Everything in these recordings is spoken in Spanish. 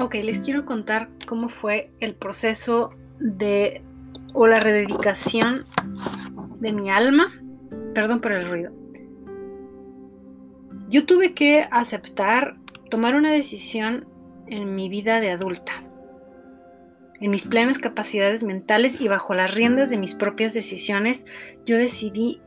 Ok, les quiero contar cómo fue el proceso de o la rededicación de mi alma. Perdón por el ruido. Yo tuve que aceptar, tomar una decisión en mi vida de adulta, en mis plenas capacidades mentales y bajo las riendas de mis propias decisiones, yo decidí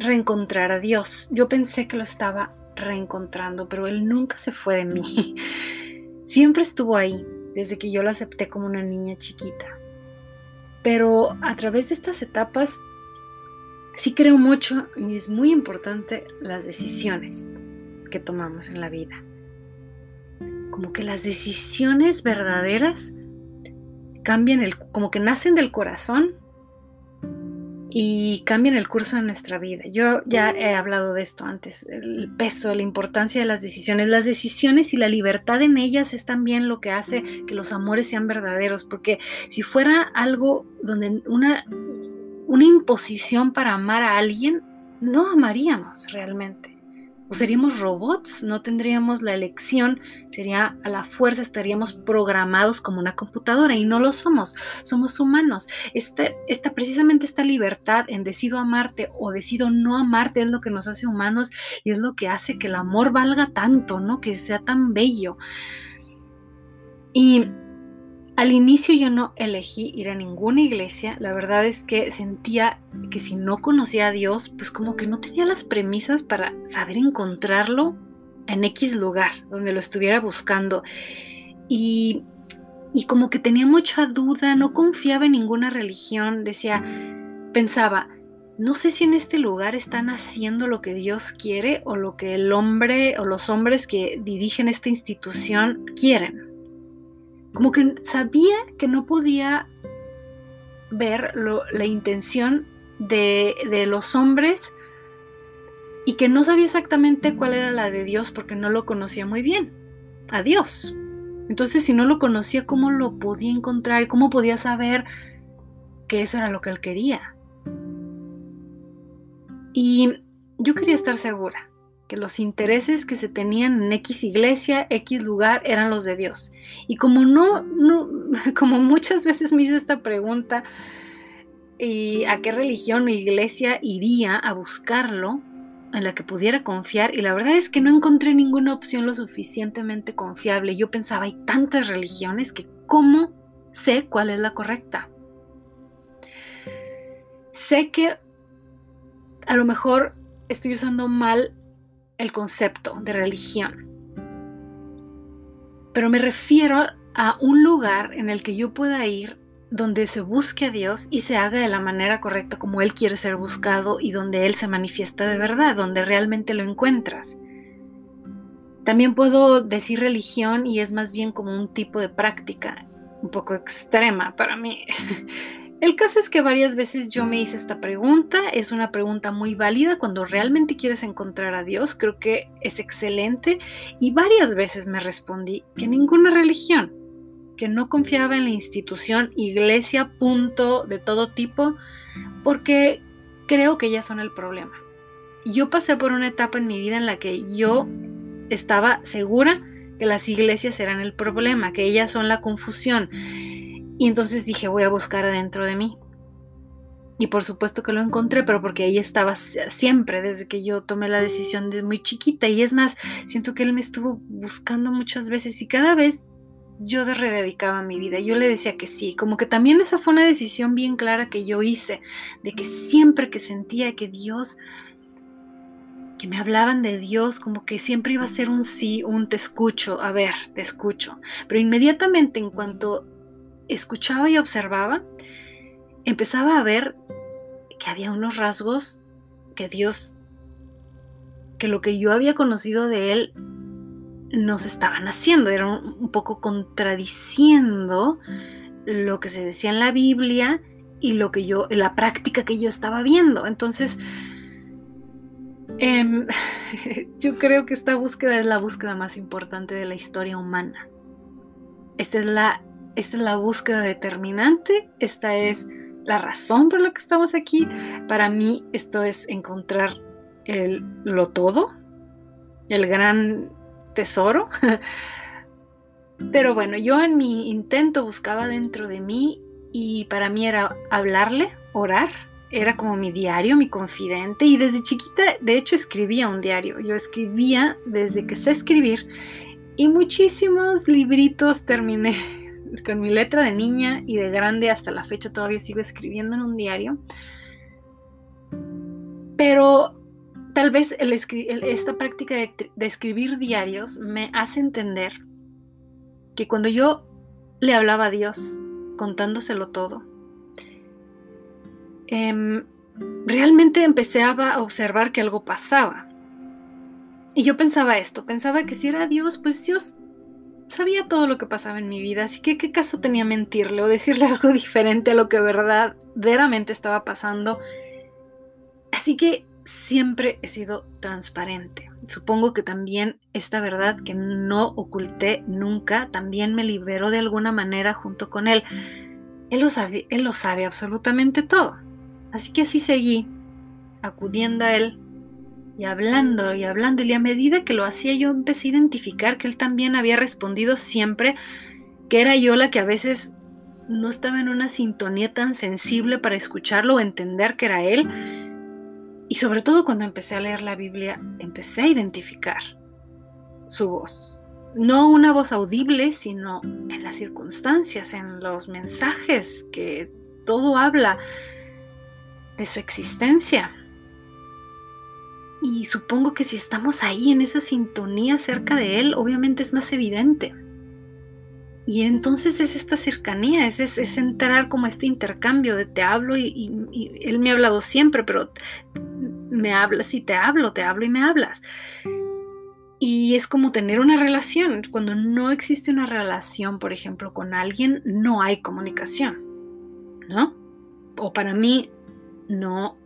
reencontrar a Dios. Yo pensé que lo estaba reencontrando, pero Él nunca se fue de mí. Siempre estuvo ahí, desde que yo lo acepté como una niña chiquita. Pero a través de estas etapas, sí creo mucho y es muy importante las decisiones que tomamos en la vida. Como que las decisiones verdaderas cambian el, como que nacen del corazón y cambian el curso de nuestra vida. Yo ya he hablado de esto antes, el peso, la importancia de las decisiones. Las decisiones y la libertad en ellas es también lo que hace que los amores sean verdaderos, porque si fuera algo donde una, una imposición para amar a alguien, no amaríamos realmente. ¿O seríamos robots? No tendríamos la elección, sería a la fuerza, estaríamos programados como una computadora y no lo somos, somos humanos. Este, esta, precisamente esta libertad en decido amarte o decido no amarte es lo que nos hace humanos y es lo que hace que el amor valga tanto, ¿no? Que sea tan bello. Y al inicio yo no elegí ir a ninguna iglesia, la verdad es que sentía que si no conocía a Dios, pues como que no tenía las premisas para saber encontrarlo en X lugar, donde lo estuviera buscando. Y, y como que tenía mucha duda, no confiaba en ninguna religión, decía, pensaba, no sé si en este lugar están haciendo lo que Dios quiere o lo que el hombre o los hombres que dirigen esta institución quieren como que sabía que no podía ver la intención de, de los hombres y que no sabía exactamente cuál era la de Dios porque no lo conocía muy bien, a Dios. Entonces, si no lo conocía, ¿cómo lo podía encontrar? ¿Cómo podía saber que eso era lo que él quería? Y yo quería estar segura que los intereses que se tenían en X iglesia, X lugar, eran los de Dios. Y como no, como muchas veces me hice esta pregunta, ¿y a qué religión o iglesia iría a buscarlo? en la que pudiera confiar y la verdad es que no encontré ninguna opción lo suficientemente confiable. Yo pensaba, hay tantas religiones que ¿cómo sé cuál es la correcta? Sé que a lo mejor estoy usando mal el concepto de religión. Pero me refiero a un lugar en el que yo pueda ir donde se busque a Dios y se haga de la manera correcta como Él quiere ser buscado y donde Él se manifiesta de verdad, donde realmente lo encuentras. También puedo decir religión y es más bien como un tipo de práctica un poco extrema para mí. El caso es que varias veces yo me hice esta pregunta, es una pregunta muy válida cuando realmente quieres encontrar a Dios, creo que es excelente. Y varias veces me respondí que ninguna religión, que no confiaba en la institución, iglesia, punto, de todo tipo, porque creo que ellas son el problema. Yo pasé por una etapa en mi vida en la que yo estaba segura que las iglesias eran el problema, que ellas son la confusión y entonces dije, voy a buscar adentro de mí. Y por supuesto que lo encontré, pero porque ahí estaba siempre, desde que yo tomé la decisión de muy chiquita. Y es más, siento que él me estuvo buscando muchas veces y cada vez yo rededicaba mi vida. Yo le decía que sí, como que también esa fue una decisión bien clara que yo hice, de que siempre que sentía que Dios, que me hablaban de Dios, como que siempre iba a ser un sí, un te escucho, a ver, te escucho. Pero inmediatamente en cuanto escuchaba y observaba, empezaba a ver que había unos rasgos que Dios, que lo que yo había conocido de Él, nos estaban haciendo, era un, poco contradiciendo lo que se decía en la Biblia y lo que yo, la práctica que yo estaba viendo. Entonces, em, yo creo que esta búsqueda es la búsqueda más importante de la historia humana. Esta es la esta es la búsqueda determinante, esta es la razón por la que estamos aquí. Para mí esto es encontrar el, lo todo, el gran tesoro. Pero bueno, yo en mi intento buscaba dentro de mí y para mí era hablarle, orar, era como mi diario, mi confidente y desde chiquita de hecho escribía un diario, yo escribía desde que sé escribir y muchísimos libritos terminé con mi letra de niña y de grande hasta la fecha todavía sigo escribiendo en un diario. Pero tal vez esta práctica de, escribir diarios me hace entender que cuando yo le hablaba a Dios contándoselo todo, em, realmente empecé a observar que algo pasaba. Y yo pensaba esto, pensaba que si era Dios, pues Dios sabía todo lo que pasaba en mi vida, así que qué caso tenía mentirle o decirle algo diferente a lo que verdaderamente estaba pasando. Así que siempre he sido transparente. Supongo que también esta verdad que no oculté nunca, también me liberó de alguna manera junto con él. Él lo sabe, él lo sabe absolutamente todo. Así que así seguí, acudiendo a él y hablando y hablando. Y a medida que lo hacía yo empecé a identificar que él también había respondido siempre que era yo la que a veces no estaba en una sintonía tan sensible para escucharlo o entender que era él. Y sobre todo cuando empecé a leer la Biblia, empecé a identificar su voz. No una voz audible, sino en las circunstancias, en los mensajes, que todo habla de su existencia. Y supongo que si estamos ahí en esa sintonía cerca de Él, obviamente es más evidente. Y entonces es esta cercanía, es, es, entrar como este intercambio de te hablo y, Él me ha hablado siempre, pero me hablas y te hablo, te hablo y me hablas. Y es como tener una relación. Cuando no existe una relación, por ejemplo, con alguien, no hay comunicación, ¿no? O para mí, no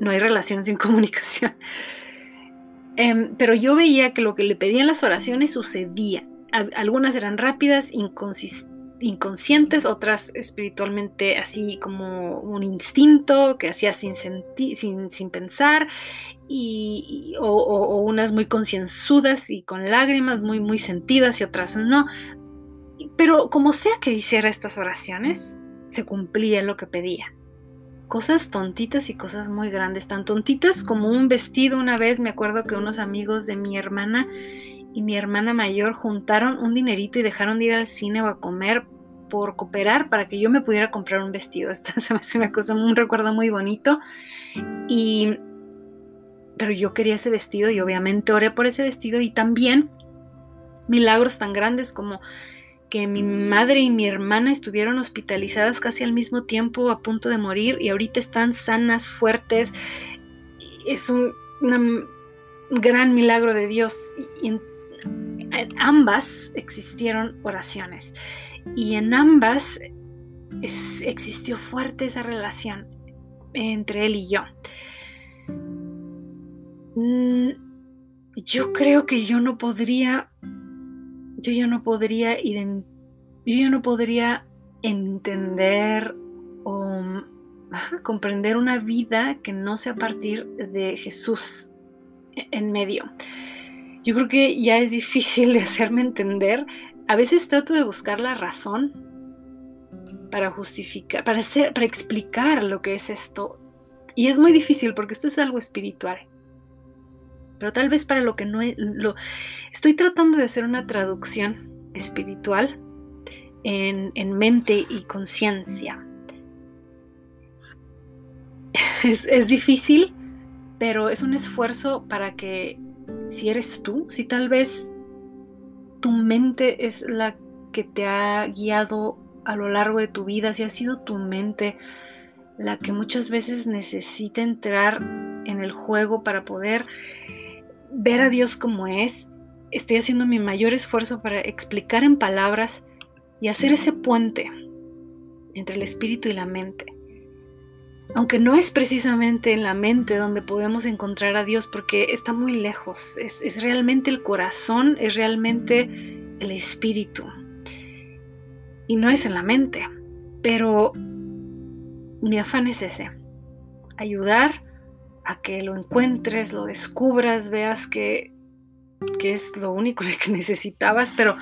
no hay relación sin comunicación. Em, pero yo veía que lo que le pedían las oraciones sucedía. algunas eran rápidas, inconscientes, otras espiritualmente así como un instinto que hacía sin, sin, sin pensar, y, o, unas muy concienzudas y con lágrimas, muy, muy sentidas y otras no. Pero como sea que hiciera estas oraciones, se cumplía lo que pedía cosas tontitas y cosas muy grandes, tan tontitas como un vestido. Una vez me acuerdo que unos amigos de mi hermana y mi hermana mayor juntaron un dinerito y dejaron de ir al cine o a comer por cooperar para que yo me pudiera comprar un vestido. Esta se me hace una cosa, un recuerdo muy bonito. Y pero yo quería ese vestido y obviamente oré por ese vestido y también milagros tan grandes como que mi madre y mi hermana estuvieron hospitalizadas casi al mismo tiempo a punto de morir y ahorita están sanas, fuertes. Es un gran milagro de Dios. En, ambas existieron oraciones y en ambas existió fuerte esa relación entre él y yo. Mm, yo creo que yo no podría yo ya no podría entender o comprender una vida que no sea a partir de Jesús en medio. Yo creo que ya es difícil de hacerme entender. A veces trato de buscar la razón para justificar, para, hacer, para explicar lo que es esto. Y es muy difícil porque esto es algo espiritual. Pero tal vez para lo que no lo estoy tratando de hacer una traducción espiritual en, mente y conciencia. Es, difícil, pero es un esfuerzo para que si eres tú, si tal vez tu mente es la que te ha guiado a lo largo de tu vida, si ha sido tu mente la que muchas veces necesita entrar en el juego para poder ver a Dios como es, estoy haciendo mi mayor esfuerzo para explicar en palabras y hacer ese puente entre el espíritu y la mente. Aunque no es precisamente en la mente donde podemos encontrar a Dios porque está muy lejos, es, realmente el corazón, es realmente el espíritu. Y no es en la mente, pero mi afán es ese, ayudar a que lo encuentres, lo descubras, veas que, que es lo único que necesitabas, pero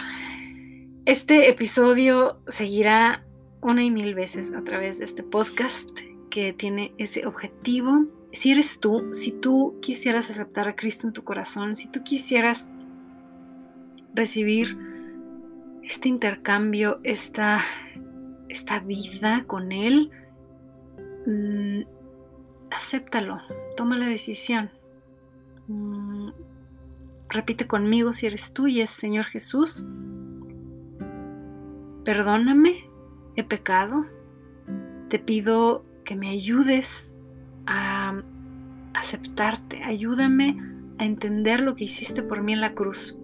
Este episodio seguirá una y mil veces a través de este podcast que tiene ese objetivo. Si eres tú, si tú quisieras aceptar a Cristo en tu corazón, si tú quisieras recibir este intercambio, esta, esta vida con Él, mm, acéptalo, toma la decisión. Mm, repite conmigo si eres tú y es Señor Jesús. Perdóname, he pecado. Te pido que me ayudes a aceptarte. Ayúdame a entender lo que hiciste por mí en la cruz.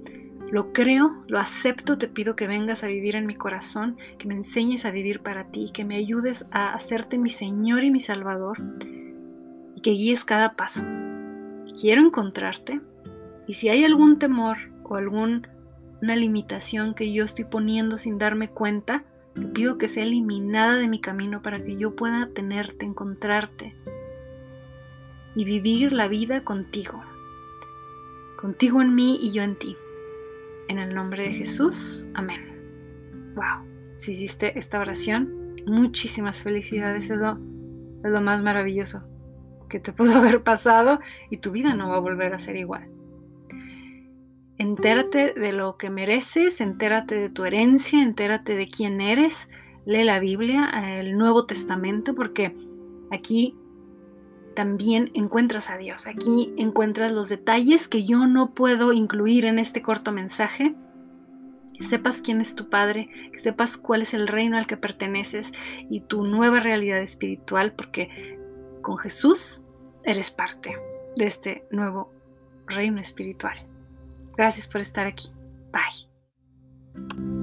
Lo creo, lo acepto, te pido que vengas a vivir en mi corazón, que me enseñes a vivir para ti, que me ayudes a hacerte mi Señor y mi Salvador que guíes cada paso. Quiero encontrarte y si hay algún temor o alguna limitación que yo estoy poniendo sin darme cuenta, te pido que sea eliminada de mi camino para que yo pueda tenerte, encontrarte y vivir la vida contigo. Contigo en mí y yo en ti. En el nombre de Jesús. Amén. Wow. Si hiciste esta oración, muchísimas felicidades. Es lo más maravilloso que te pudo haber pasado y tu vida no va a volver a ser igual. Entérate de lo que mereces, entérate de tu herencia, entérate de quién eres. Lee la Biblia, el Nuevo Testamento, porque aquí también encuentras a Dios. Aquí encuentras los detalles que yo no puedo incluir en este corto mensaje. Que sepas quién es tu Padre, que sepas cuál es el reino al que perteneces y tu nueva realidad espiritual, porque con Jesús, eres parte de este nuevo reino espiritual. Gracias por estar aquí. Bye.